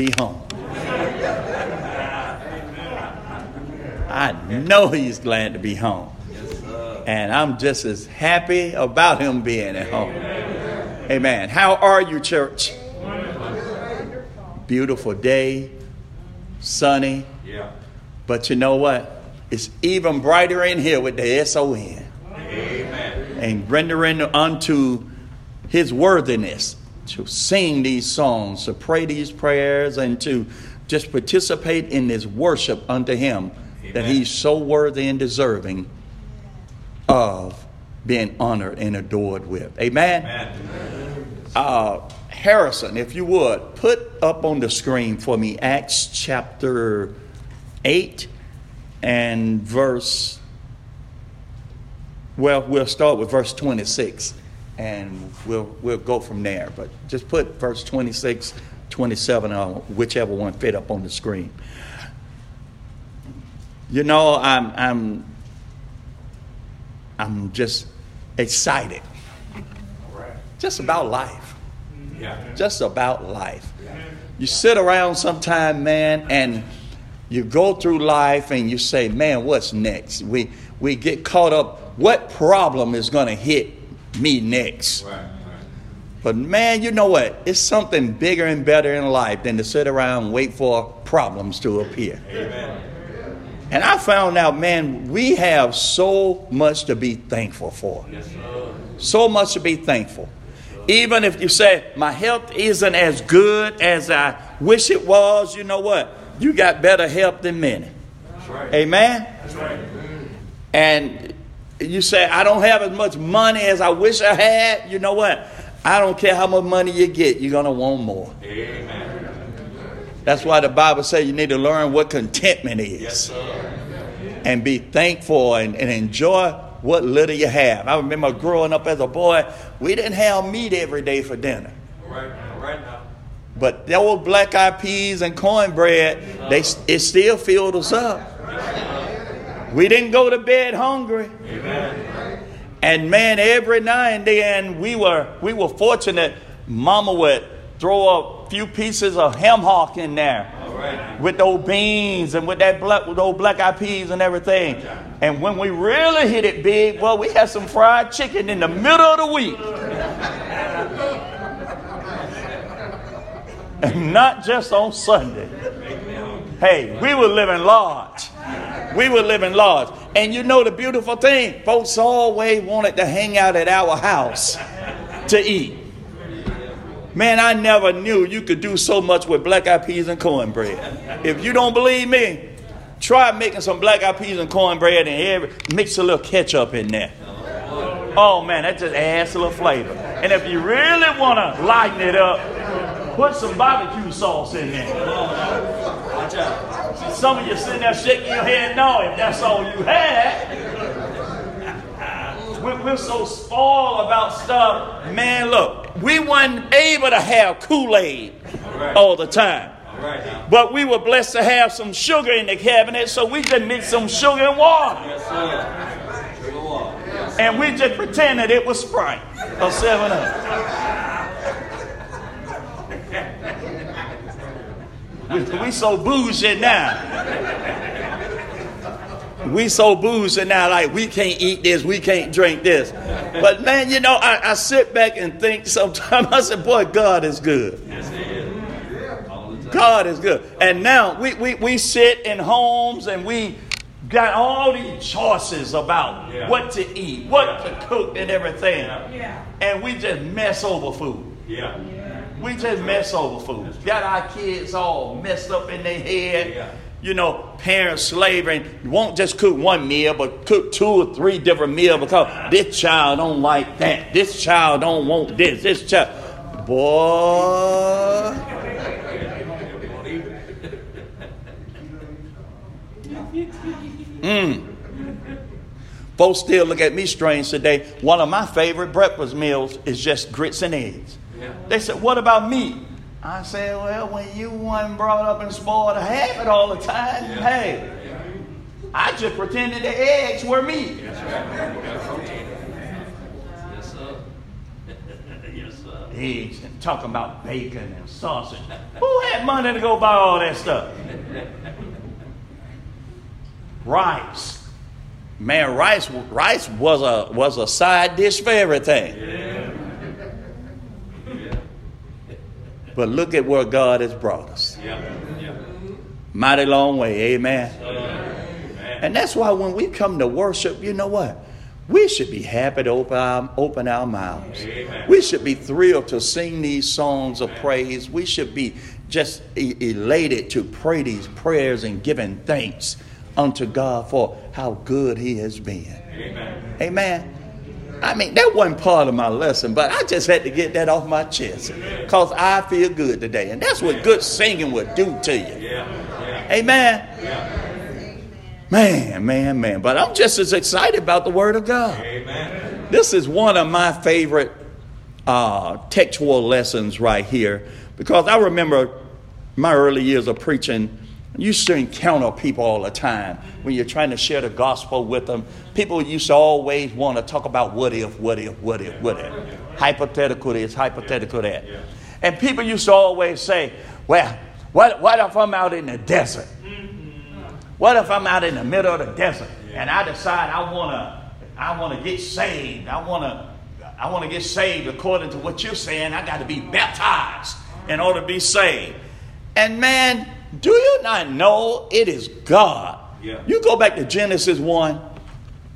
be home. I know he's glad to be home. And I'm just as happy about him being at home. Amen. How are you, church? Beautiful day, sunny. Yeah. But you know what? It's even brighter in here with the S-O-N. Amen. And rendering unto his worthiness to sing these songs, to pray these prayers, and to just participate in this worship unto him that he's so worthy and deserving of being honored and adored with. Amen. Amen. Uh, Harrison, if you would, put up on the screen for me Acts chapter 8 and verse, well, we'll start with verse 26 and we'll, we'll go from there. But just put verse 26, 27, or whichever one fit up on the screen. You know, I'm, I'm, I'm just excited just about life Yeah. just about life. You sit around sometime, man, and you go through life and you say, man, what's next? We, we get caught up, what problem is going to hit me next? Right. Right. But man, you know what? It's something bigger and better in life than to sit around and wait for problems to appear. Amen. And I found out, man, we have so much to be thankful for. Yes. So much to be thankful. Even if you say, my health isn't as good as I wish it was, you know what? You got better health than many. That's right. Amen? That's right. And you say, I don't have as much money as I wish I had, you know what? I don't care how much money you get, you're going to want more. Amen. That's why the Bible says you need to learn what contentment is. Yes, sir. and be thankful and, and enjoy what little you have. I remember growing up as a boy, we didn't have meat every day for dinner. Right. All right now. But those black eyed peas and cornbread, they, it still filled us up. We didn't go to bed hungry. Amen. And man, every now and then we were we were fortunate. Mama would throw a few pieces of ham hock in there right. with those beans and with that black with those black eyed peas and everything. And when we really hit it big, well, we had some fried chicken in the middle of the week. and not just on Sunday. Hey, we were living large. We were living large. And you know the beautiful thing, folks always wanted to hang out at our house to eat. Man, I never knew you could do so much with black eyed peas and cornbread. If you don't believe me, try making some black eyed peas and cornbread and every, mix a little ketchup in there. Oh man, that just adds a little flavor. And if you really want to lighten it up, put some barbecue sauce in there. Watch out. Some of you sitting there shaking your head, no, if that's all you had. We're, so spoiled about stuff. Man, look, we weren't able to have Kool Aid all the time. All right. But we were blessed to have some sugar in the cabinet, so we just mixed some sugar and water. Yes, sir. Sugar water. And we just pretended it was Sprite or 7 Up. We, we so bougie now. We so bougie now, like we can't eat this, we can't drink this. But man, you know, I, I sit back and think sometimes, I said, boy, God is good. Yes, it is. All the time. God is good. And now we, we, we sit in homes and we got all these choices about Yeah. what to eat, what Yeah. to cook, and everything. Yeah. And we just mess over food. Yeah. We just mess over food. Got our kids all messed up in their head. Yeah. You know, parents slavering. You won't just cook one meal, but cook two or three different meals because this child don't like that. This child don't want this. This child, boy. Hmm. Folks still look at me strange today. One of my favorite breakfast meals is just grits and eggs. Yeah. They said, What about meat? I said, Well, when you weren't brought up and spoiled to have it all the time, Yeah. hey, I just pretended the eggs were meat. Yes, sir. Yes, sir. Yeah, eggs and talking about bacon and sausage. Who had money to go buy all that stuff? rice. Man, rice, rice was a was a side dish for everything. But look at where God has brought us. Mighty long way, amen. And that's why when we come to worship, you know what? We should be happy to open our, open our mouths. Amen. We should be thrilled to sing these songs of praise. We should be just elated to pray these prayers and giving thanks unto God for how good He has been. Amen. Amen. I mean, that wasn't part of my lesson, but I just had to get that off my chest because I feel good today. And that's what good singing would do to you. Amen. Man, man, man. But I'm just as excited about the Word of God. This is one of my favorite uh, textual lessons right here because I remember my early years of preaching. I used to encounter people all the time when you're trying to share the gospel with them. People used to always want to talk about what if, what if, what if, what if. Hypothetical this, hypothetical that. And people used to always say, well, what, what if I'm out in the desert? What if I'm out in the middle of the desert and I decide I want to I want to get saved. I want to I want to get saved according to what you're saying. I got to be baptized in order to be saved. And man, do you not know it is God? Yeah. You go back to Genesis 1.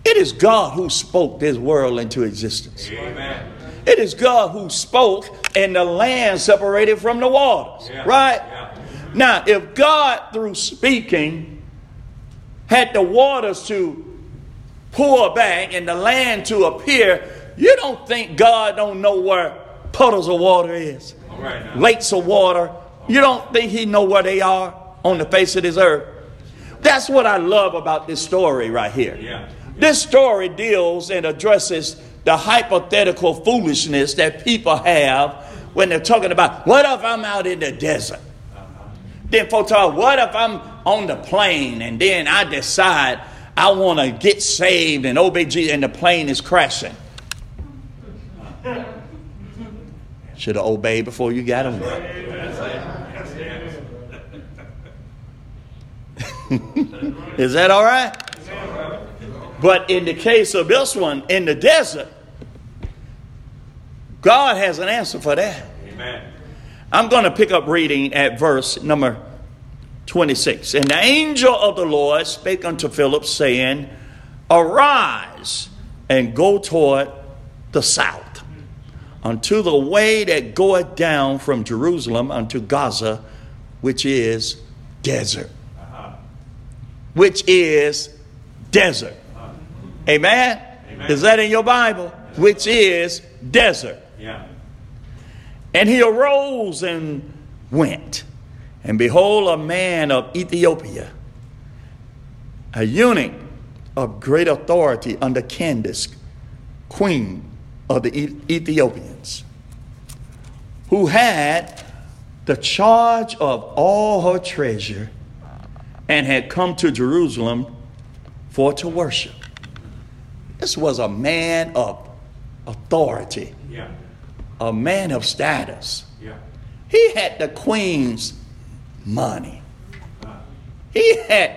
It is God who spoke this world into existence. Amen. It is God who spoke and the land separated from the waters. Yeah. Right? Yeah. Now, if God, through speaking, had the waters to pour back and the land to appear, you don't think God don't know where puddles of water is, right lakes of water. You don't think He know where they are on the face of this earth. That's what I love about this story right here. Yeah. This story deals and addresses the hypothetical foolishness that people have when they're talking about what if I'm out in the desert? Then folks talk, what if I'm on the plane and then I decide I want to get saved and obey Jesus and the plane is crashing? Should have obeyed before you got on there. Is that all right? But in the case of this one, in the desert, God has an answer for that. Amen. I'm going to pick up reading at verse number 26. And the angel of the Lord spake unto Philip, saying, Arise and go toward the south, unto the way that goeth down from Jerusalem unto Gaza, which is desert. Which is desert. Amen? Amen. Is that in your Bible? Which is desert. Yeah. And he arose and went. And behold, a man of Ethiopia, a eunuch of great authority under Candace, queen of the Ethiopians, who had the charge of all her treasure and had come to Jerusalem for to worship. This was a man of authority, Yeah. a man of status. Yeah. He had the queen's money. He had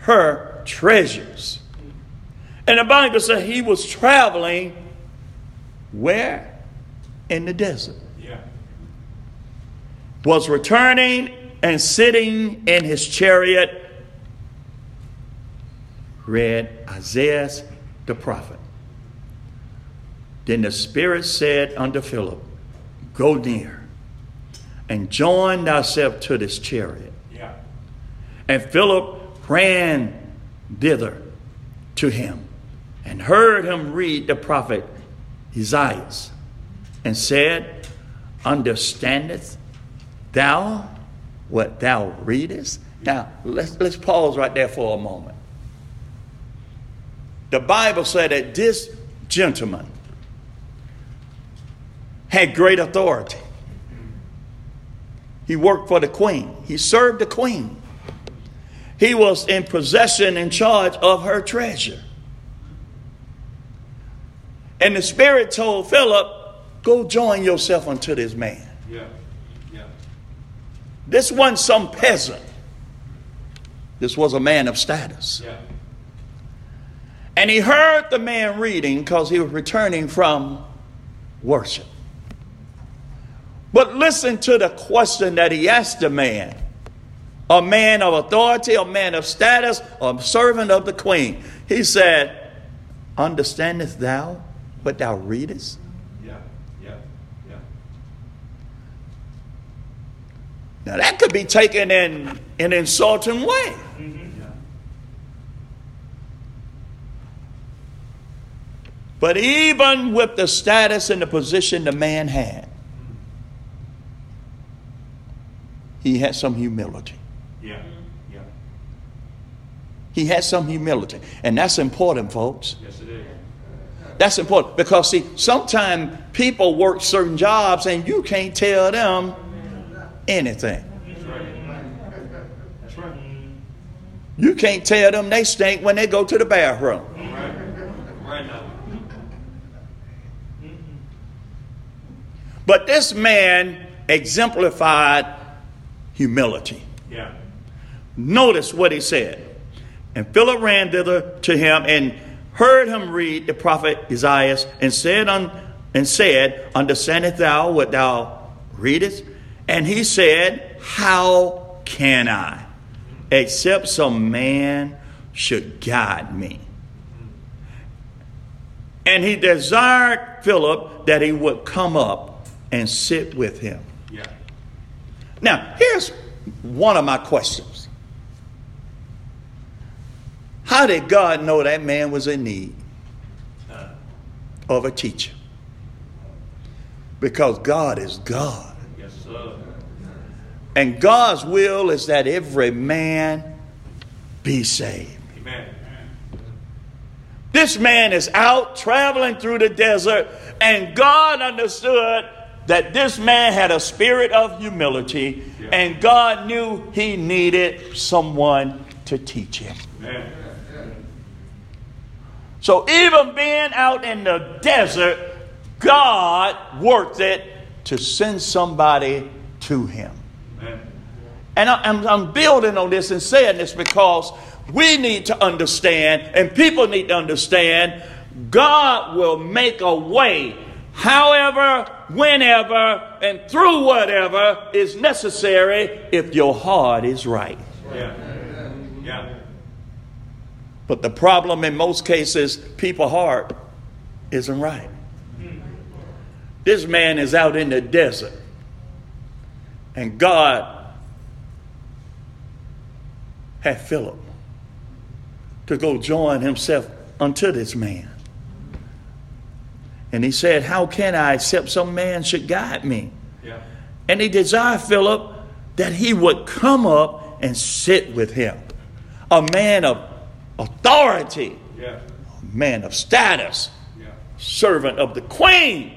her treasures. And the Bible said he was traveling where? In the desert. Yeah. Was returning and sitting in his chariot, read Isaiah the prophet. Then the Spirit said unto Philip, Go near and join thyself to this chariot. Yeah. And Philip ran thither to him and heard him read the prophet Isaiah and said, Understandest thou what thou readest? Now, let's, let's pause right there for a moment. The Bible said that this gentleman had great authority. He worked for the queen. He served the queen. He was in possession and charge of her treasure. And the Spirit told Philip, Go join yourself unto this man. Yeah. This wasn't some peasant. This was a man of status. Yeah. And he heard the man reading because he was returning from worship. But listen to the question that he asked the man a man of authority, a man of status, a servant of the queen. He said, Understandest thou what thou readest? Yeah. Yeah. Yeah. Now that could be taken in an insulting way. Yeah. But even with the status and the position the man had, he had some humility. Yeah. Yeah. He had some humility. And that's important, folks. Yes, it is. That's important because, see, sometimes people work certain jobs and you can't tell them anything. You can't tell them they stink when they go to the bathroom. But this man exemplified humility. Yeah. Notice what he said. And Philip ran thither to him and heard him read the prophet Isaiah and said, un, and said, Understandest thou what thou readest? And he said, How can I, except some man should guide me? And he desired Philip that he would come up and sit with him. Yeah. Now, here's one of my questions. How did God know that man was in need of a teacher? Because God is God. And God's will is that every man be saved. Amen. This man is out traveling through the desert, and God understood that this man had a spirit of humility, Yeah. and God knew he needed someone to teach him. Amen. So even being out in the desert, God worked it to send somebody to him. Amen. And I- I'm, I'm building on this and saying this because we need to understand, and people need to understand, God will make a way, however, whenever, and through whatever is necessary if your heart is right. Yeah. Yeah. But the problem in most cases, people's heart isn't right. This man is out in the desert, and God had Philip to go join himself unto this man. And he said, How can I except some man should guide me? Yeah. And he desired Philip that he would come up and sit with him. A man of authority, Yeah. a man of status, Yeah. servant of the queen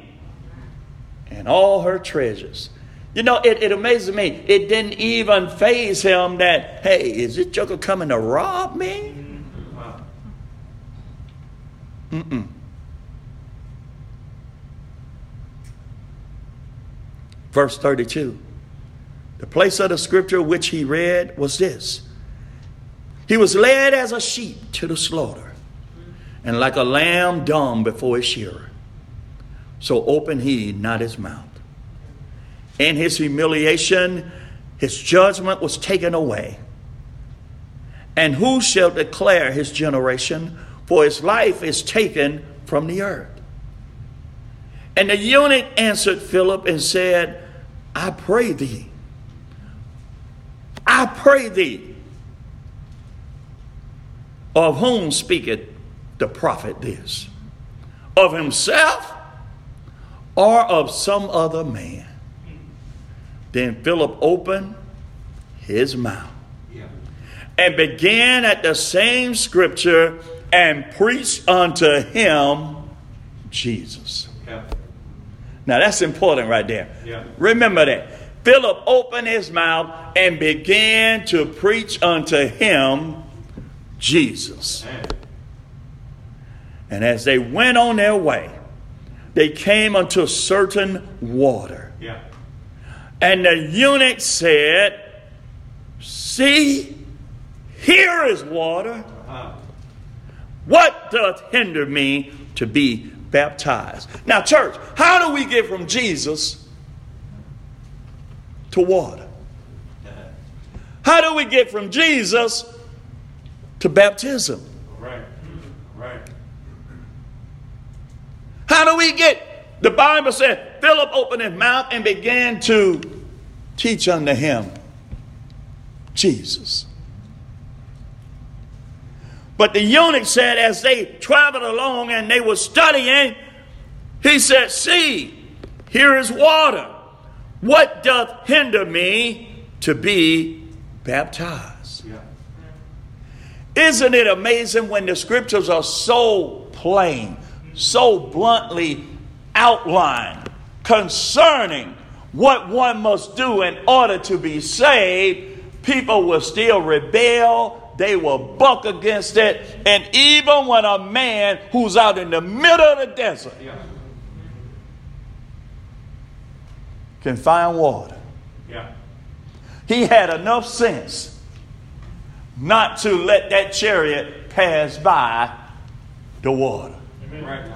and all her treasures. You know, it, it amazes me. It didn't even phase him that, hey, is this joker coming to rob me? Mm-mm. Verse 32. The place of the scripture which he read was this He was led as a sheep to the slaughter, and like a lamb dumb before his shearer. So open he not his mouth. In his humiliation, his judgment was taken away. And who shall declare his generation? For his life is taken from the earth. And the eunuch answered Philip and said, I pray thee, I pray thee, of whom speaketh the prophet this? Of himself or of some other man? Then Philip opened his mouth and began at the same scripture and preached unto him Jesus. Yeah. Now that's important right there. Yeah. Remember that. Philip opened his mouth and began to preach unto him Jesus. And as they went on their way, they came unto certain water. Yeah. And the eunuch said, See, here is water. Uh-huh. What doth hinder me to be baptized? Now, church, how do we get from Jesus to water? How do we get from Jesus to baptism? Right. Right. How do we get? The Bible said Philip opened his mouth and began to teach unto him Jesus. But the eunuch said, as they traveled along and they were studying, he said, See, here is water. What doth hinder me to be baptized? Yeah. Isn't it amazing when the scriptures are so plain, so bluntly outlined concerning what one must do in order to be saved? People will still rebel, they will buck against it, and even when a man who's out in the middle of the desert Yeah. can find water, Yeah. he had enough sense not to let that chariot pass by the water. Right.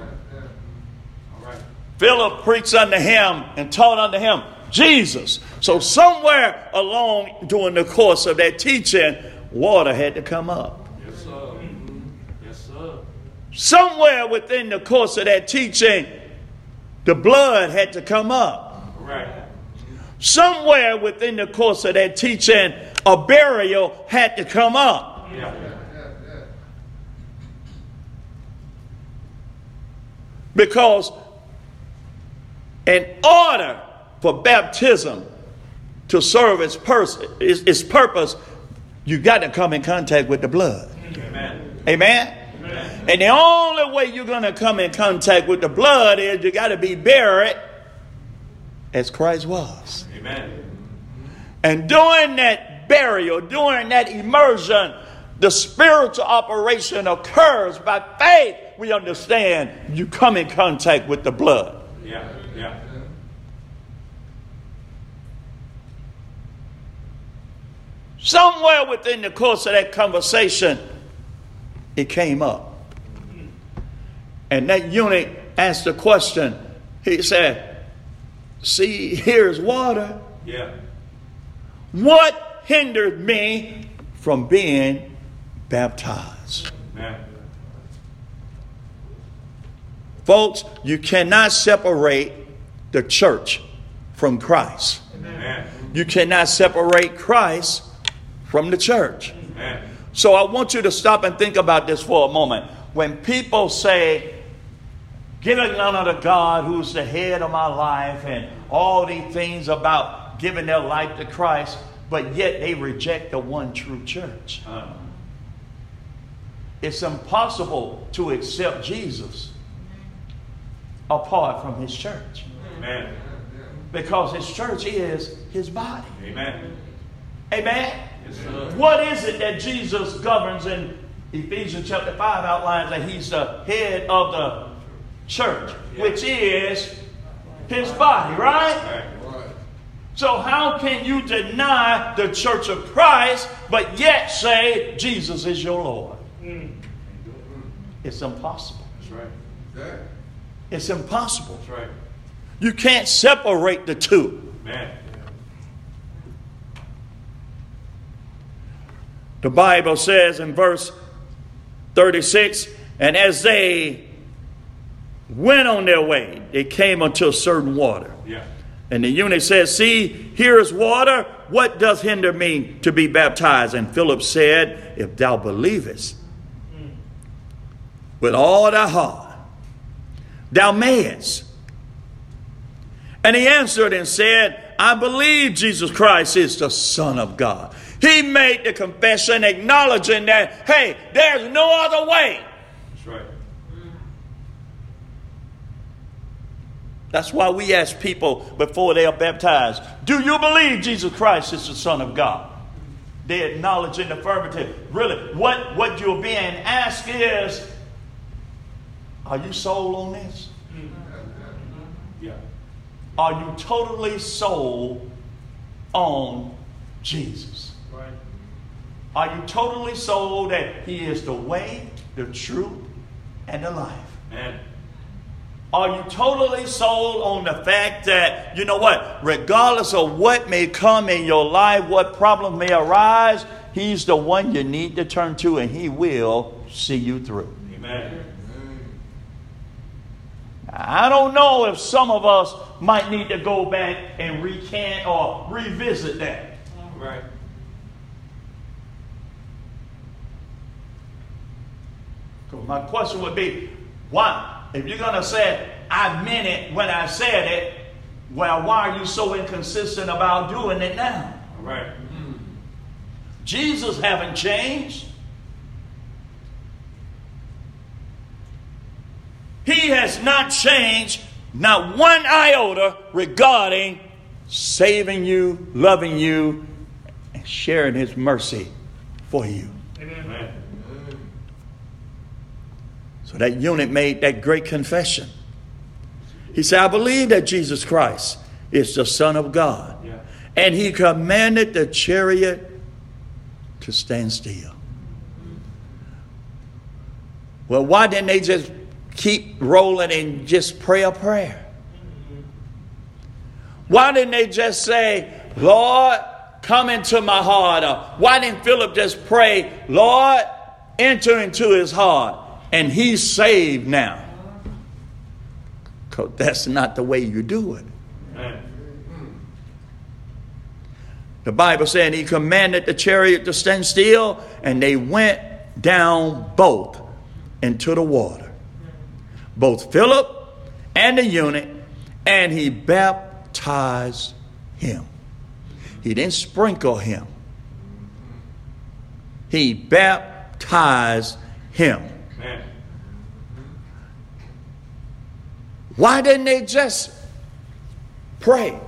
All right. Philip preached unto him and taught unto him Jesus. So, somewhere along during the course of that teaching, water had to come up. Yes, sir. Yes, sir. Somewhere within the course of that teaching, the blood had to come up. Right. Somewhere within the course of that teaching, a burial had to come up. Yeah. Because in order for baptism to serve its, pers- its, its purpose, you got to come in contact with the blood. Amen. Amen? Amen. And the only way you're going to come in contact with the blood is you got to be buried as Christ was. Amen. And during that burial, during that immersion, the spiritual operation occurs by faith. We understand you come in contact with the blood. Yeah. Yeah. Somewhere within the course of that conversation, it came up. And that eunuch asked a question. He said, See, here's water. Yeah. What hindered me from being baptized? Amen. Folks, you cannot separate the church from Christ. Amen. You cannot separate Christ from the church. Amen. So I want you to stop and think about this for a moment. When people say, giving honor to God who's the head of my life, and all these things about giving their life to Christ, but yet they reject the one true church. Uh, It's impossible to accept Jesus apart from his church Amen. because his church is his body. Amen. Amen. Yes. What is it that Jesus governs in Ephesians chapter 5 outlines that he's the head of the church, which is his body, right? Right. So, how can you deny the church of Christ but yet say Jesus is your Lord? Mm. It's impossible. That's right. It's impossible. That's right. You can't separate the two. Amen. The Bible says in verse 36 and as they went on their way, they came unto a certain water. Yeah. And the eunuch says, See, here is water. What does hinder me to be baptized? And Philip said, If thou believest hmm. with all thy heart, thou mayest. And he answered and said, I believe Jesus Christ is the Son of God. He made the confession acknowledging that, hey, there's no other way. That's right. That's why we ask people before they are baptized, do you believe Jesus Christ is the Son of God? They acknowledge in affirmative. Really, what, what you're being asked is, are you sold on this? Yeah. Are you totally sold on Jesus? Right. Are you totally sold that He is the way, the truth, and the life? Amen. Are you totally sold on the fact that, you know what, regardless of what may come in your life, what problem may arise, He's the one you need to turn to and He will see you through. Amen. I don't know if some of us might need to go back and recant or revisit that. Right. So my question would be, why? If you're going to say, I meant it when I said it, well, why are you so inconsistent about doing it now? All right. Jesus haven't changed. He has not changed not one iota regarding saving you, loving you, and sharing his mercy for you. Amen. So that eunuch made that great confession. He said, I believe that Jesus Christ is the Son of God. Yeah. And he commanded the chariot to stand still. Well, why didn't they just keep rolling and just pray a prayer? Why didn't they just say, Lord, come into my heart? Or why didn't Philip just pray, Lord, enter into his heart? And he's saved now. Because that's not the way you do it. The Bible said he commanded the chariot to stand still, and they went down both into the water. Both Philip and the eunuch, and he baptized him. He didn't sprinkle him, he baptized him. Why didn't they just pray?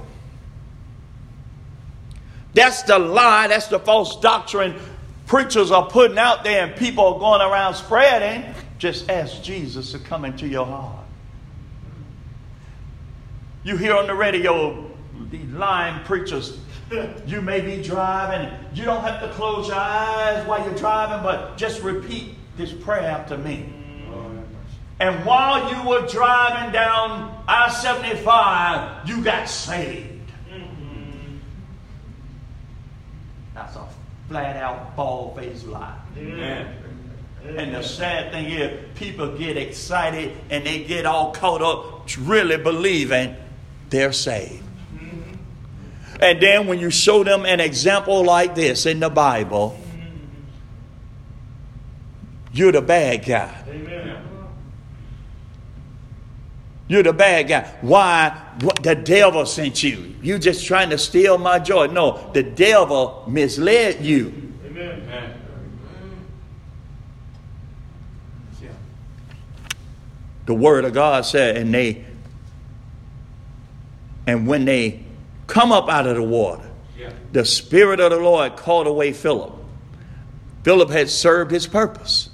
That's the lie, that's the false doctrine preachers are putting out there and people are going around spreading. Just ask Jesus to come into your heart. You hear on the radio these lying preachers. You may be driving. You don't have to close your eyes while you're driving, but just repeat this prayer after me. And while you were driving down I 75, you got saved. That's a flat out, bald faced lie. Amen. And the sad thing is, people get excited and they get all caught up really believing they're saved. And then when you show them an example like this in the Bible, you're the bad guy. Amen. You're the bad guy. Why? What, the devil sent you. You just trying to steal my joy. No, the devil misled you. Amen. The word of God said, and they, and when they come up out of the water, Yeah. the Spirit of the Lord called away Philip. Philip had served his purpose.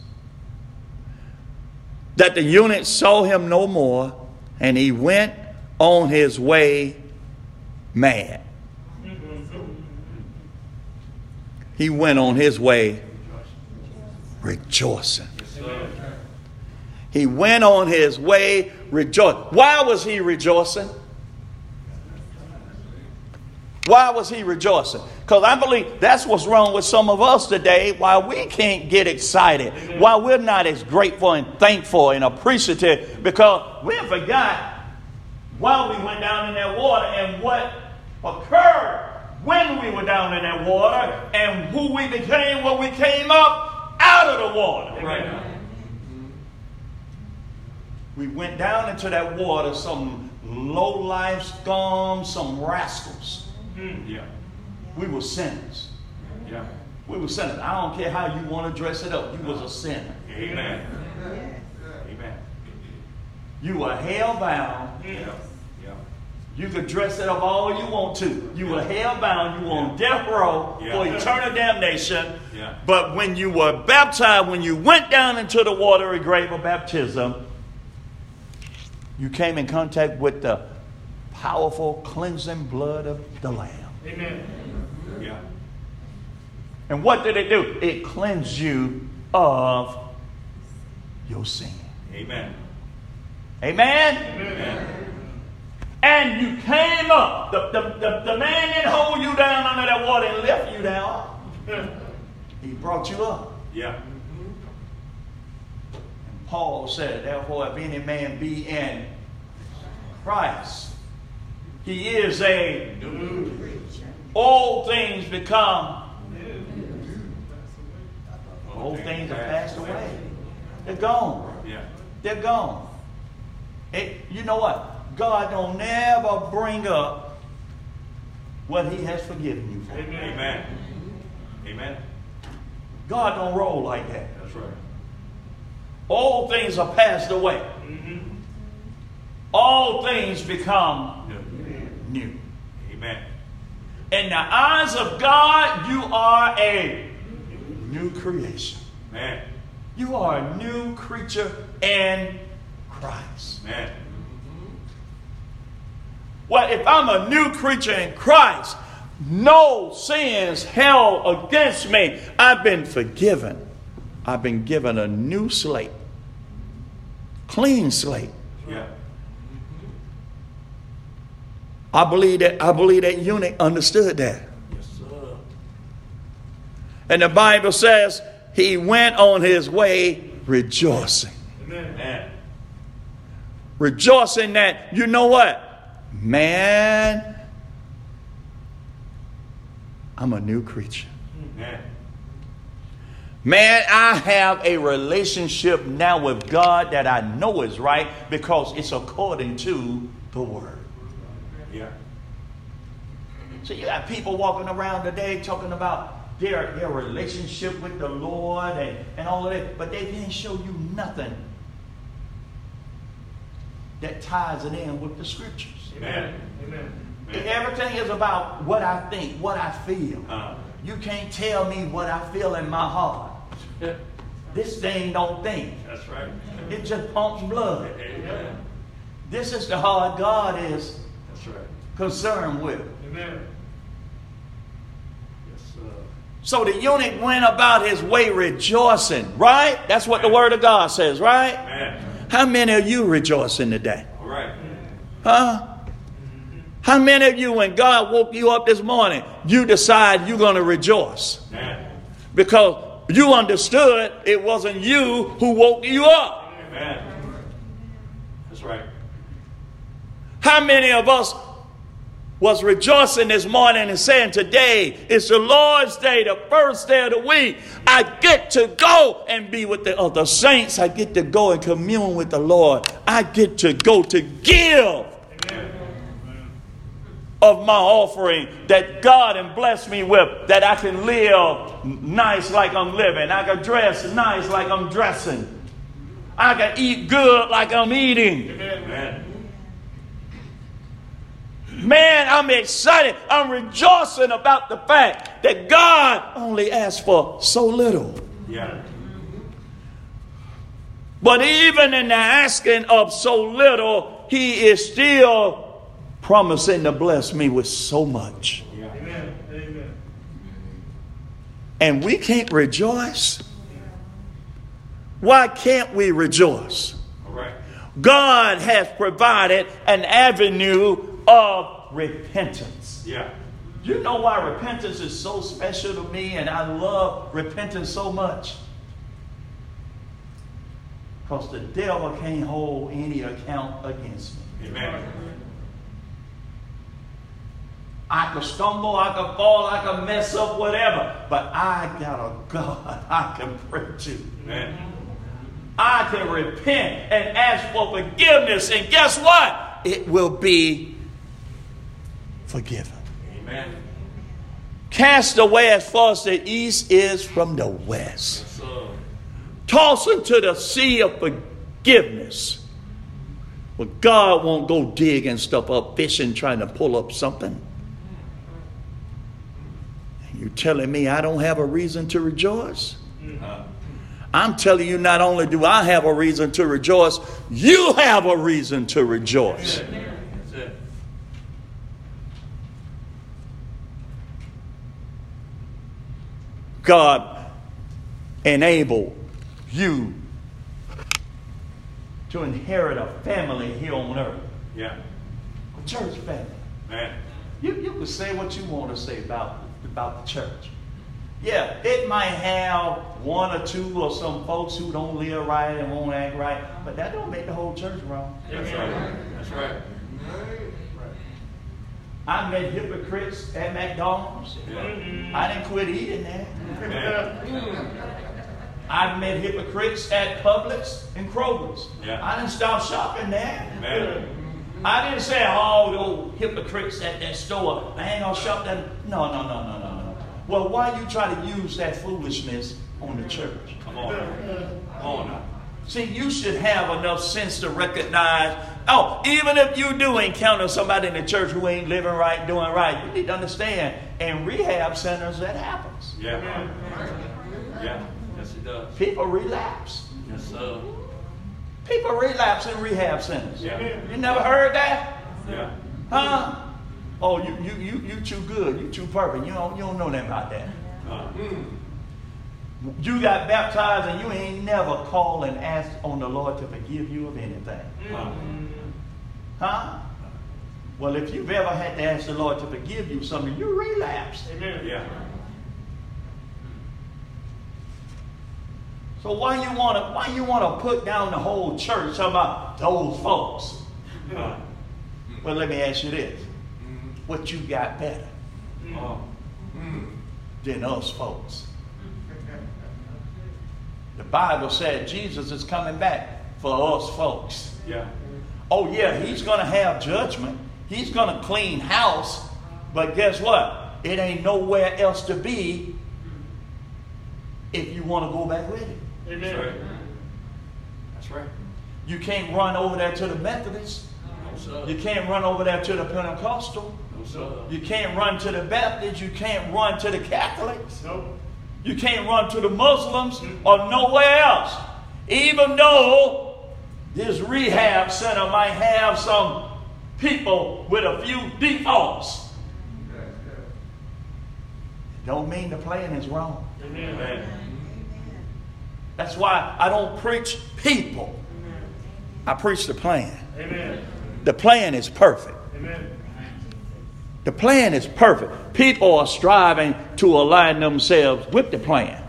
That the eunuch saw him no more, and he went on his way mad. He went on his way rejoicing. He went on his way rejoicing. Why was he rejoicing? Why was he rejoicing? Because I believe that's what's wrong with some of us today. Why we can't get excited. Why we're not as grateful and thankful and appreciative. Because we forgot why we went down in that water and what occurred when we were down in that water and who we became when we came up out of the water. Right. We went down into that water, some low life scum, some rascals. Hmm. Yeah. We were sinners. Yeah. We were sinners. I don't care how you want to dress it up. You was a sinner. Amen. Amen. You were hell bound. Yeah. Yeah. You could dress it up all you want to. You were hell bound. You were on death row Yeah. for eternal damnation. Yeah. But when you were baptized, when you went down into the watery grave of baptism, you came in contact with the powerful cleansing blood of the Lamb. Amen. Yeah. And what did it do? It cleansed you of your sin. Amen. Amen? Amen. And you came up. The, the, the, the man didn't hold you down under that water and left you down. He brought you up. Yeah. Paul said, Therefore, if any man be in Christ, he is a new creature. all things become new. old things are passed away. They're gone. Yeah. They're gone. It, you know what? God don't never bring up what He has forgiven you for. Amen. Amen. God don't roll like that. That's right. All things are passed away. All things become Yeah. new. Amen. In the eyes of God, you are a new creation. Man. You are a new creature in Christ. Man. Well, if I'm a new creature in Christ, no sins held against me. I've been forgiven. I've been given a new slate, clean slate. Yeah. I believe that I believe that eunuch understood that. Yes, sir. And the Bible says he went on his way rejoicing. Amen. Rejoicing that, you know what? Man, I'm a new creature. Man. Man, I have a relationship now with God that I know is right because it's according to the Word. Yeah. So you got people walking around today talking about their, their relationship with the Lord and, and all of that, but they didn't show you nothing that ties it in with the scriptures. Amen. Amen. Man. Everything is about what I think, what I feel. Uh, You can't tell me what I feel in my heart. This thing don't think. that's right. It just pumps blood. Amen. This is the heart God is That's right. concerned with. Amen. Yes, sir. So the eunuch went about his way rejoicing, right? That's what the word of God says, right? Man. How many of you rejoicing today? All right. Huh? How many of you, when God woke you up this morning, you decide you're going to rejoice? Man. Because you understood it wasn't you who woke you up. Amen. That's right. How many of us was rejoicing this morning and saying, Today is the Lord's day, the first day of the week. I get to go and be with the other saints. I get to go and commune with the Lord. I get to go to give of my offering that God and bless me with, that I can live nice like I'm living. I can dress nice like I'm dressing. I can eat good like I'm eating. Amen. Man, I'm excited. I'm rejoicing about the fact that God only asked for so little. Yeah. But even in the asking of so little, He is still promising to bless me with so much. Amen. Amen. And we can't rejoice. Why can't we rejoice? Right. God has provided an avenue of repentance. Yeah. You know why repentance is so special to me and I love repentance so much? Because the devil can't hold any account against me. Amen. I could stumble, I could fall, I could mess up, whatever. But I got a God I can pray to. Amen. I can repent and ask for forgiveness. And guess what? It will be forgiven. Amen. Cast away as far as the east is from the west. Yes. Toss into the sea of forgiveness. But God won't go digging stuff up, fishing, trying to pull up something. You're telling me I don't have a reason to rejoice? I'm telling you, not only do I have a reason to rejoice, you have a reason to rejoice. God enable you to inherit a family here on earth. Yeah. A church family. Man. You, you can say what you want to say about about the church. Yeah, it might have one or two or some folks who don't live right and won't act right, but that don't make the whole church wrong. That's right. That's right. I met hypocrites at McDonald's. Yeah. I didn't quit eating there. Man. I've met hypocrites at Publix and Kroger's. Yeah. I didn't stop shopping there. Man. I didn't say, oh, those hypocrites at that store, I ain't gonna shop there. No, no, no, no, no, no. Well, why you try to use that foolishness on the church? Come on. Come on. See, you should have enough sense to recognize, oh, even if you do encounter somebody in the church who ain't living right, doing right, you need to understand, in rehab centers, that happens. Yeah. Yeah. Yes, it does. People relapse. Yes, sir. People relapse in rehab centers. Yeah. You never heard that? Yeah. Huh? Oh, you you you you too good. You too perfect. You don't you don't know nothing about that. Uh, You got baptized and you ain't never called and asked on the Lord to forgive you of anything. uh, Huh? Well, if you've ever had to ask the Lord to forgive you something, you relapsed. yeah. So why you wanna why you wanna put down the whole church talking about those folks? Uh, Well, let me ask you this: What you got better oh, hmm. than us folks? The Bible said Jesus is coming back for us folks. yeah. Oh yeah, he's gonna have judgment. He's gonna clean house. But guess what? It ain't nowhere else to be if you want to go back with it. That's right. That's right. You can't run over there to the Methodist. No. You can't run over there to the Pentecostal. No. You can't run to the Baptists. You can't run to the Catholics. Nope. You can't run to the Muslims or nowhere else. Even though this rehab center might have some people with a few defaults. Don't mean the plan is wrong. Amen. That's why I don't preach people. I preach the plan. Amen. The plan is perfect. Amen. The plan is perfect. People are striving to align themselves with the plan.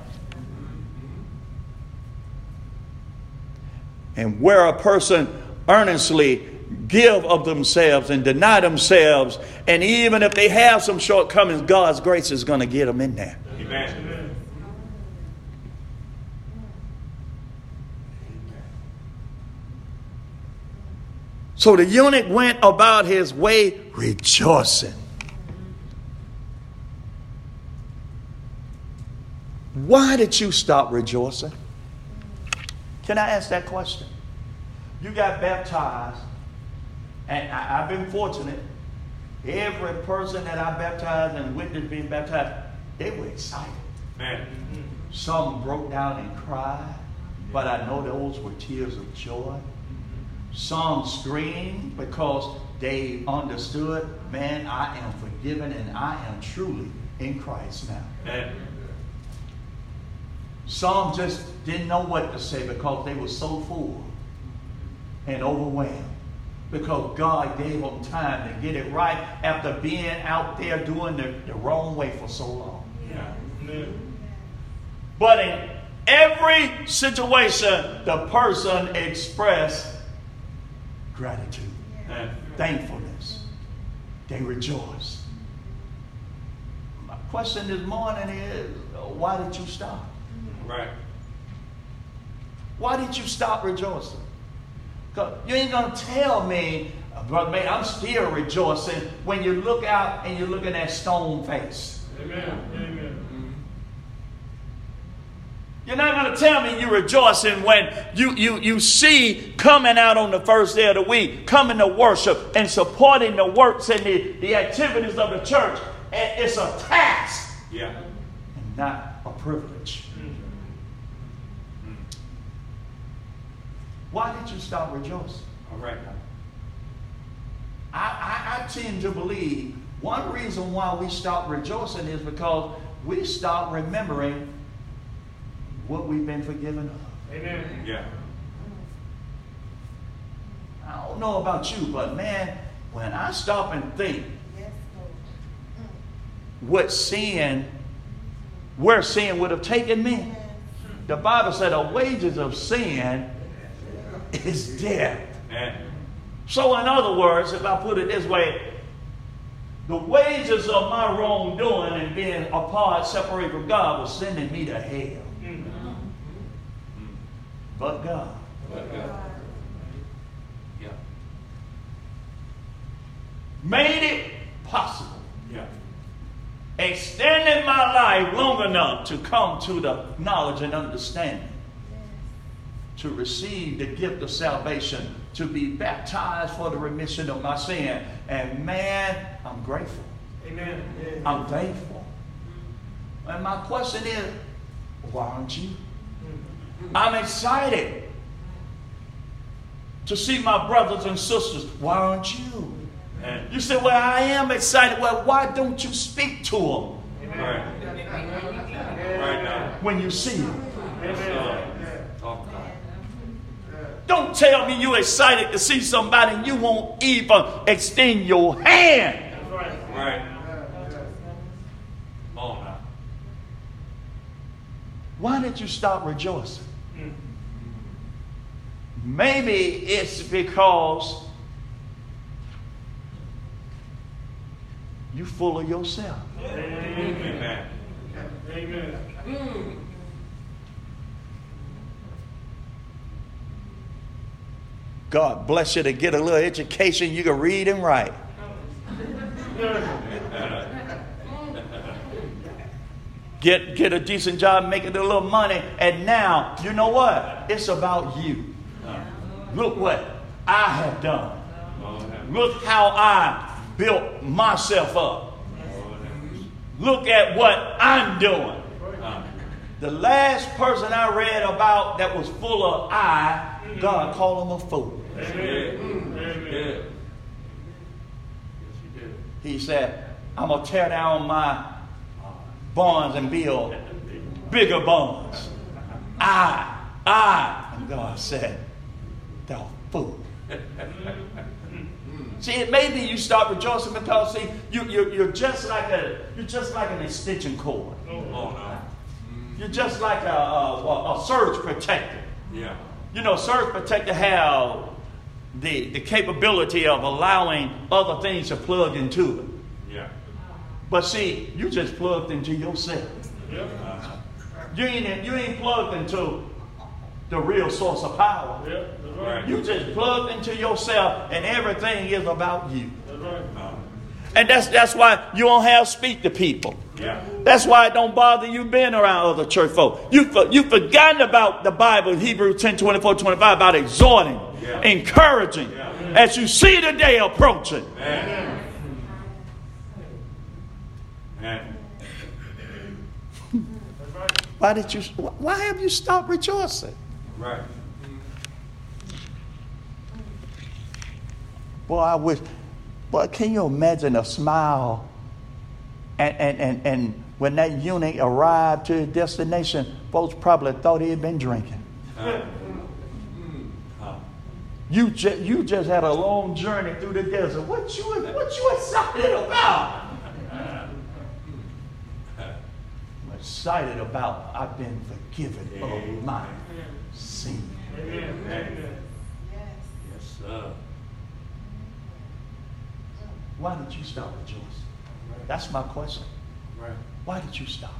And where a person earnestly give of themselves and deny themselves, and even if they have some shortcomings, God's grace is going to get them in there. Amen. So the eunuch went about his way rejoicing. Why did you stop rejoicing? Can I ask that question? You got baptized, and I, have been fortunate. Every person that I baptized and witnessed being baptized, they were excited. Man. Some broke down and cried, but I know those were tears of joy. Some screamed because they understood, man, I am forgiven and I am truly in Christ now. Man. Some just didn't know what to say because they were so full and overwhelmed. Because God gave them time to get it right after being out there doing the, the wrong way for so long. Yeah. But in every situation, the person expressed gratitude, Man. thankfulness. They rejoiced. My question this morning is why did you stop? Right. Why did you stop rejoicing? 'Cause you ain't gonna tell me, brother man, I'm still rejoicing when you look out and you're looking at stone face. Amen. Amen. You're not going to tell me you're rejoicing when you, you, you see coming out on the first day of the week, coming to worship and supporting the works and the, the activities of the church. And it's a task Yeah. and not a privilege. Why did you stop rejoicing? All right. I, I, I tend to believe one reason why we stop rejoicing is because we stop remembering what we've been forgiven of. Amen. Yeah. I don't know about you, but man, when I stop and think mm. what sin, where sin would have taken me, the Bible said the wages of sin is death. So, in other words, if I put it this way, the wages of my wrongdoing and being apart, separated from God, was sending me to hell. But God. But God. Yeah. made it possible, Yeah. extended my life long enough to come to the knowledge and understanding, to receive the gift of salvation, to be baptized for the remission of my sin. And man, I'm grateful. Amen. I'm thankful. And my question is, why aren't you? Mm-hmm. I'm excited to see my brothers and sisters. Why aren't you? Amen. You say, Well, I am excited. Well, why don't you speak to them Right. Right now. when you see them? Yes, Lord. Talk about it. Don't tell me you're excited to see somebody and you won't even extend your hand. That's right. Right. Come on now. Why did you stop rejoicing? Maybe it's because you full of yourself. Amen. Amen. Hmm. God bless you to get a little education you can read and write. Get, get a decent job, making a little money, and now, you know what? It's about you. Look what I have done. Look how I built myself up. Look at what I'm doing. The last person I read about that was full of I, God called him a fool. He said, I'm going to tear down my barns and build bigger barns. I, I. And God said, thou fool. See, it may be you start rejoicing because see, you, you, you're just like a you're just like an extension cord. On now. You're just like a, a, a, a surge protector. Yeah. You know, surge protector have the, the capability of allowing other things to plug into it. Yeah. But see, you just plugged into yourself. Yep. You ain't, you ain't plugged into the real source of power. That's right. You just plugged into yourself, and everything is about you. That's right. Uh, And that's, that's why you don't have speak to people. yeah. That's why it don't bother you being around other church folk. You, for, you forgotten about the Bible, Hebrews 10, 24, 25, about exhorting, Yeah. encouraging, Yeah. as you see the day approaching. Amen. Amen. Why did you, why have you stopped rejoicing? Right. Boy, I wish, boy, can you imagine a smile? And, and, and, and when that eunuch arrived to his destination, folks probably thought he had been drinking. Uh, You just, you just had a long journey through the desert. What you, what you excited about? I'm excited about I've been forgiven of my sin. Amen. Amen. Yes. yes, sir. Why did you stop rejoicing? That's my question. Right. Why did you stop?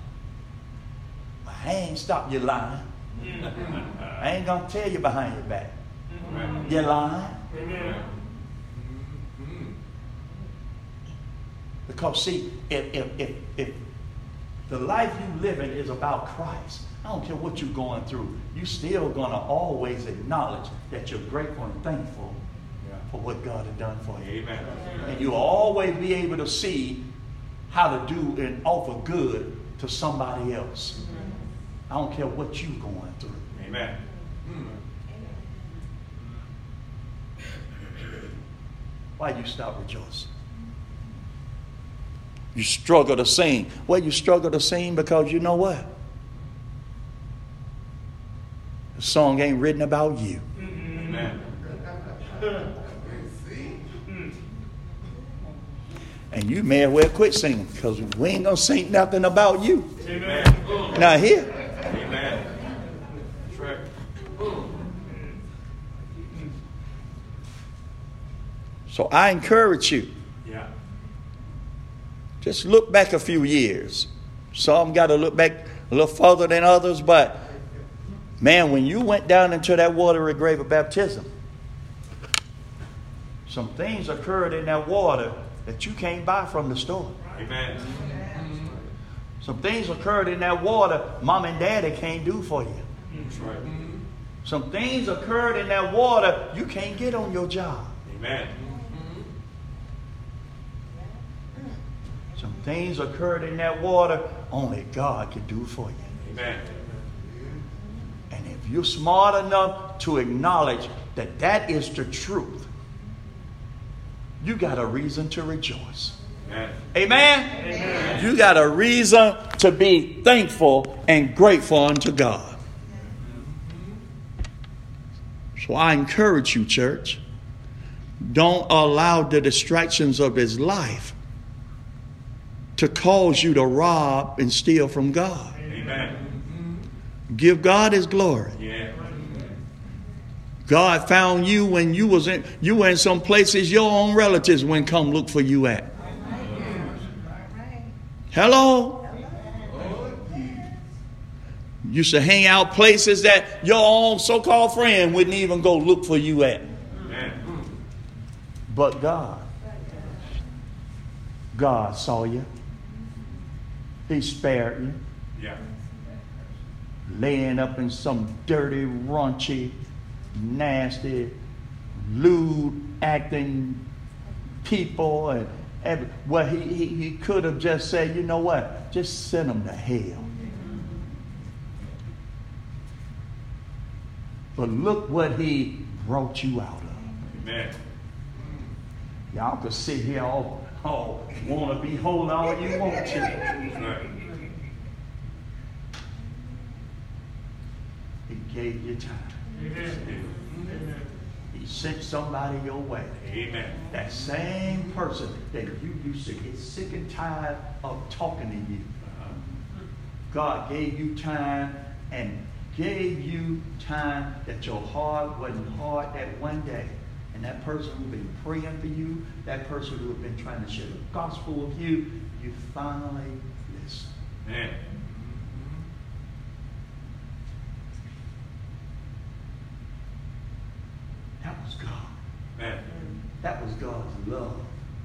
I ain't stop you lying. I ain't gonna tell you behind your back. Right. You lying. Amen. Because see, if if if, if the life you living is about Christ, I don't care what you're going through, you're still gonna always acknowledge that you're grateful and thankful Yeah. for what God has done for you. Amen. And you'll always be able to see how to do and offer good to somebody else. Mm-hmm. I don't care what you're going through. Amen. Why you stop rejoicing? You struggle to sing. Well, you struggle to sing because you know what? The song ain't written about you. Amen. And you may as well quit singing because we ain't going to sing nothing about you. Amen. Now, here, Amen. That's right. So I encourage you Yeah. just look back a few years. Some got to look back a little further than others, but man, when you went down into that watery grave of baptism, some things occurred in that water that you can't buy from the store. Amen. Some things occurred in that water mom and daddy can't do for you. That's right. Some things occurred in that water you can't get on your job. Amen. Things occurred in that water only God could do for you. Amen. And if you're smart enough to acknowledge that that is the truth, you got a reason to rejoice. Amen. Amen? You got a reason to be thankful and grateful unto God. So I encourage you, church, don't allow the distractions of this life to cause you to rob and steal from God. Amen. Give God his glory. Yeah. God found you when you was in you were in some places your own relatives wouldn't come look for you at. Hello? Used to hang out places that your own so-called friend wouldn't even go look for you at. But God. God saw you. He spared you. Yeah. laying up in some dirty, raunchy, nasty, lewd acting people and every, well he, he, he could have just said you know what just send them to hell but look what he brought you out of Amen. y'all could sit here all, all want to be holy all you want to right. he gave you time Amen. Amen. he sent somebody your way Amen. That same person that you used to get sick and tired of talking to you. Uh-huh. God gave you time and gave you time that your heart wasn't hard that one day. And that person who'd been praying for you, that person who had been trying to share the gospel with you, you finally listen. Amen. That was God. Amen. That was God's love.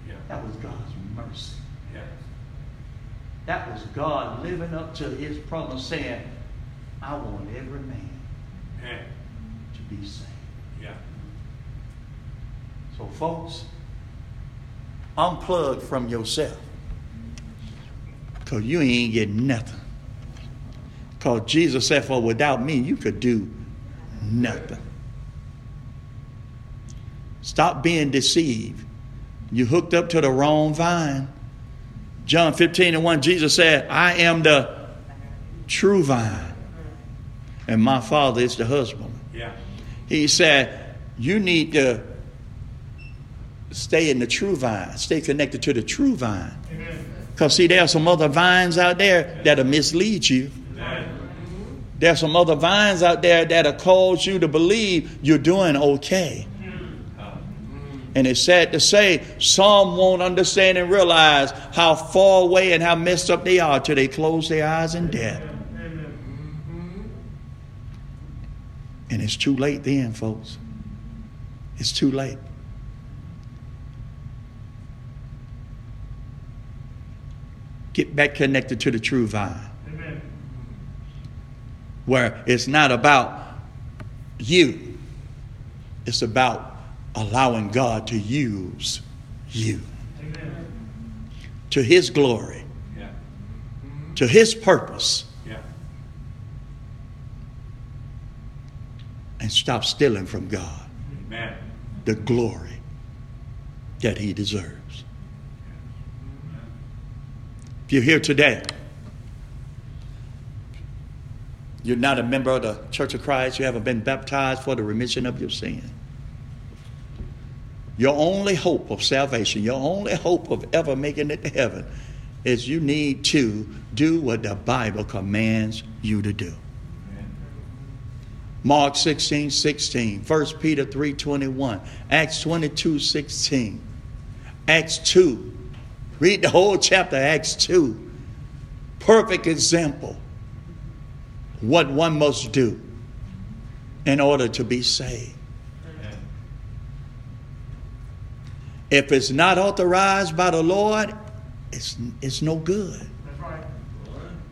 Yeah. That was God's mercy. Yeah. That was God living up to his promise saying, I want every man Amen. to be saved. Yeah. So, folks, unplug from yourself. Because you ain't getting nothing. Because Jesus said, For without me, you could do nothing. Stop being deceived. You hooked up to the wrong vine. John 15 and 1, Jesus said, I am the true vine, and my Father is the husbandman. Yeah. He said, You need to stay in the true vine, stay connected to the true vine. Because, see, there are some other vines out there that'll mislead you. Amen. There's some other vines out there that'll cause you to believe you're doing okay. And it's sad to say, some won't understand and realize how far away and how messed up they are till they close their eyes in death. And it's too late then, folks. It's too late. Get back connected to the true vine, Amen. where it's not about you, it's about allowing God to use you Amen. to His glory, Yeah. to His purpose, Yeah. and stop stealing from God Amen. the glory that He deserves. If you're here today, you're not a member of the Church of Christ, you haven't been baptized for the remission of your sin. Your only hope of salvation, your only hope of ever making it to heaven is you need to do what the Bible commands you to do. Mark 16, 16, 1 Peter 3, 21, Acts 22, 16, Acts 2. Read the whole chapter, Acts 2. Perfect example. What one must do in order to be saved. If it's not authorized by the Lord, it's, it's no good. Right.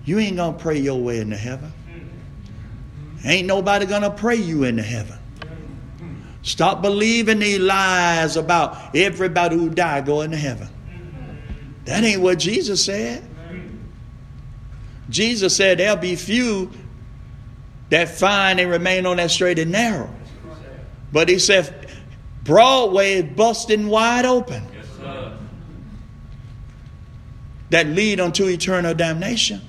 You ain't gonna pray your way into heaven. Ain't nobody gonna pray you into heaven. Stop believing these lies about everybody who died going to heaven. That ain't what Jesus said. Jesus said there'll be few that find and remain on that straight and narrow. But he said Broadway is busting wide open that lead unto eternal damnation.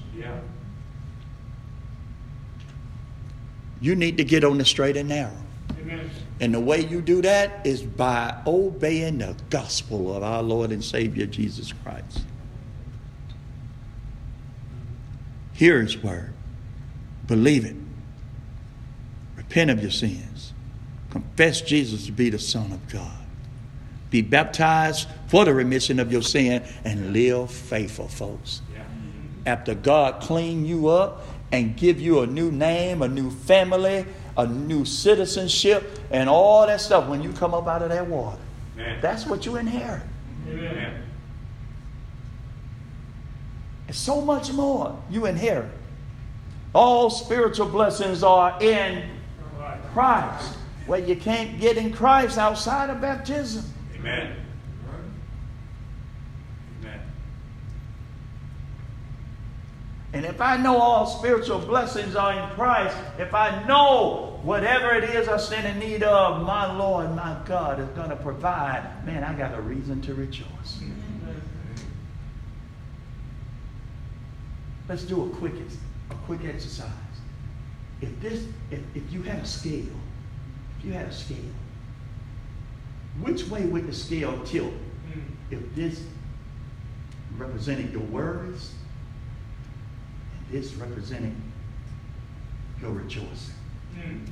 You need to get on the straight and narrow. Amen. And the way you do that is by obeying the gospel of our Lord and Savior Jesus Christ. Hear his word. Believe it. Repent of your sins. Confess Jesus to be the Son of God. Be baptized for the remission of your sin and live faithful, folks. After God clean you up and give you a new name, a new family, a new citizenship, and all that stuff when you come up out of that water. Amen. That's what you inherit. Amen. Amen. And so much more you inherit. All spiritual blessings are in Christ. Well, you can't get in Christ outside of baptism. Amen. Amen. And if I know all spiritual blessings are in Christ, if I know whatever it is I stand in need of, my Lord, my God is going to provide, man, I got a reason to rejoice. Let's do a quick, a quick exercise. If this, if, if you had a scale, if you had a scale, which way would the scale tilt Mm. if this represented your worries and this represented your rejoicing? Mm.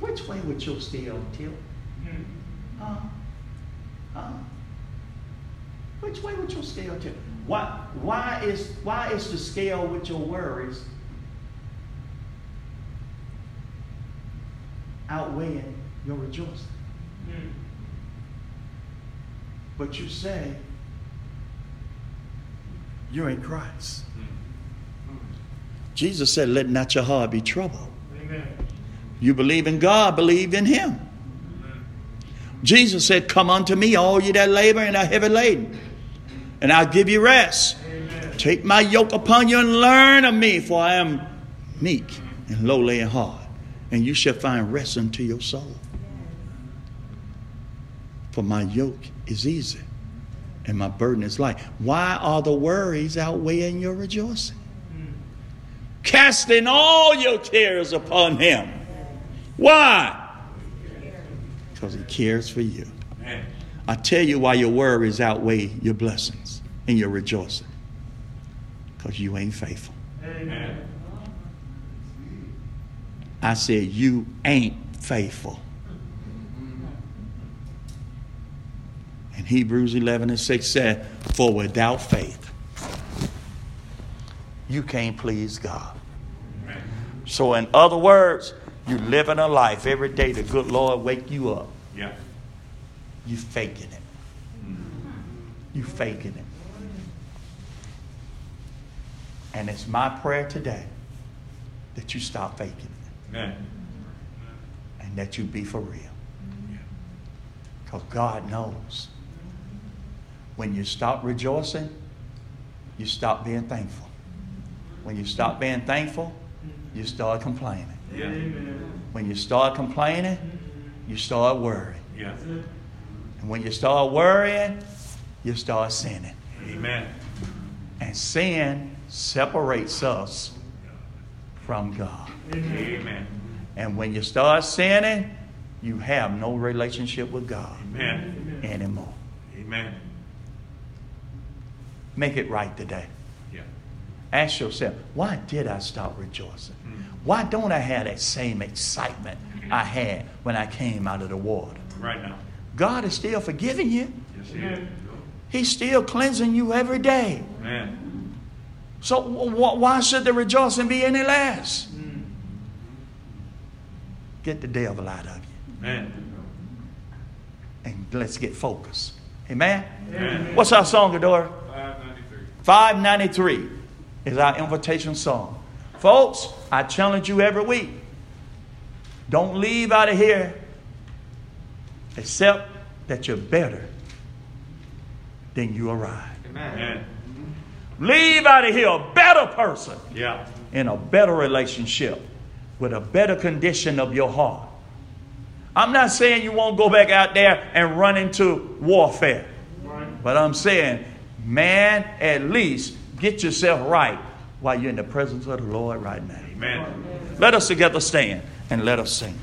Which way would your scale tilt? Mm. Huh? Huh? Which way would your scale tilt? Why, why, is, why is the scale with your worries outweighing your rejoicing? Mm. But you say you're in Christ. Jesus said, Let not your heart be troubled. Amen. You believe in God, believe in Him. Jesus said, Come unto me, all you that labor and are heavy laden, and I'll give you rest. Amen. Take my yoke upon you and learn of me, for I am meek and lowly in heart, and you shall find rest unto your soul. For my yoke is easy and my burden is light. Why are the worries outweighing your rejoicing? Casting all your cares upon him. Why? Because he cares for you. I tell you why your worries outweigh your blessings and your rejoicing. Because you ain't faithful. Amen. I said, you ain't faithful. And Hebrews 11 and 6 said, For without faith, you can't please God. So, in other words, you're living a life every day the good Lord wake you up. Yeah. You faking it. You faking it. And it's my prayer today that you stop faking it Amen. and that you be for real. Because God knows. When you stop rejoicing, you stop being thankful. When you stop being thankful, you start complaining. Yeah. Amen. When you start complaining, you start worrying. Yeah. And when you start worrying, you start sinning. Amen. And sin separates us from God. Amen. And when you start sinning, you have no relationship with God Amen. anymore. Amen. Make it right today. Yeah. Ask yourself, why did I stop rejoicing? Why don't I have that same excitement I had when I came out of the water? Right now. God is still forgiving you. Yes, he is. He's still cleansing you every day. Amen. So wh- wh- why should the rejoicing be any less? Get the devil out of you Amen. and let's get focused. Amen? Amen. What's our song, Adora? 593. 593 is our invitation song. Folks, I challenge you every week. Don't leave out of here except that you're better than you arrived. Amen. Leave out of here a better person Yeah. in a better relationship with a better condition of your heart. I'm not saying you won't go back out there and run into warfare. But I'm saying, man, at least get yourself right while you're in the presence of the Lord right now. Amen. Let us together stand and let us sing.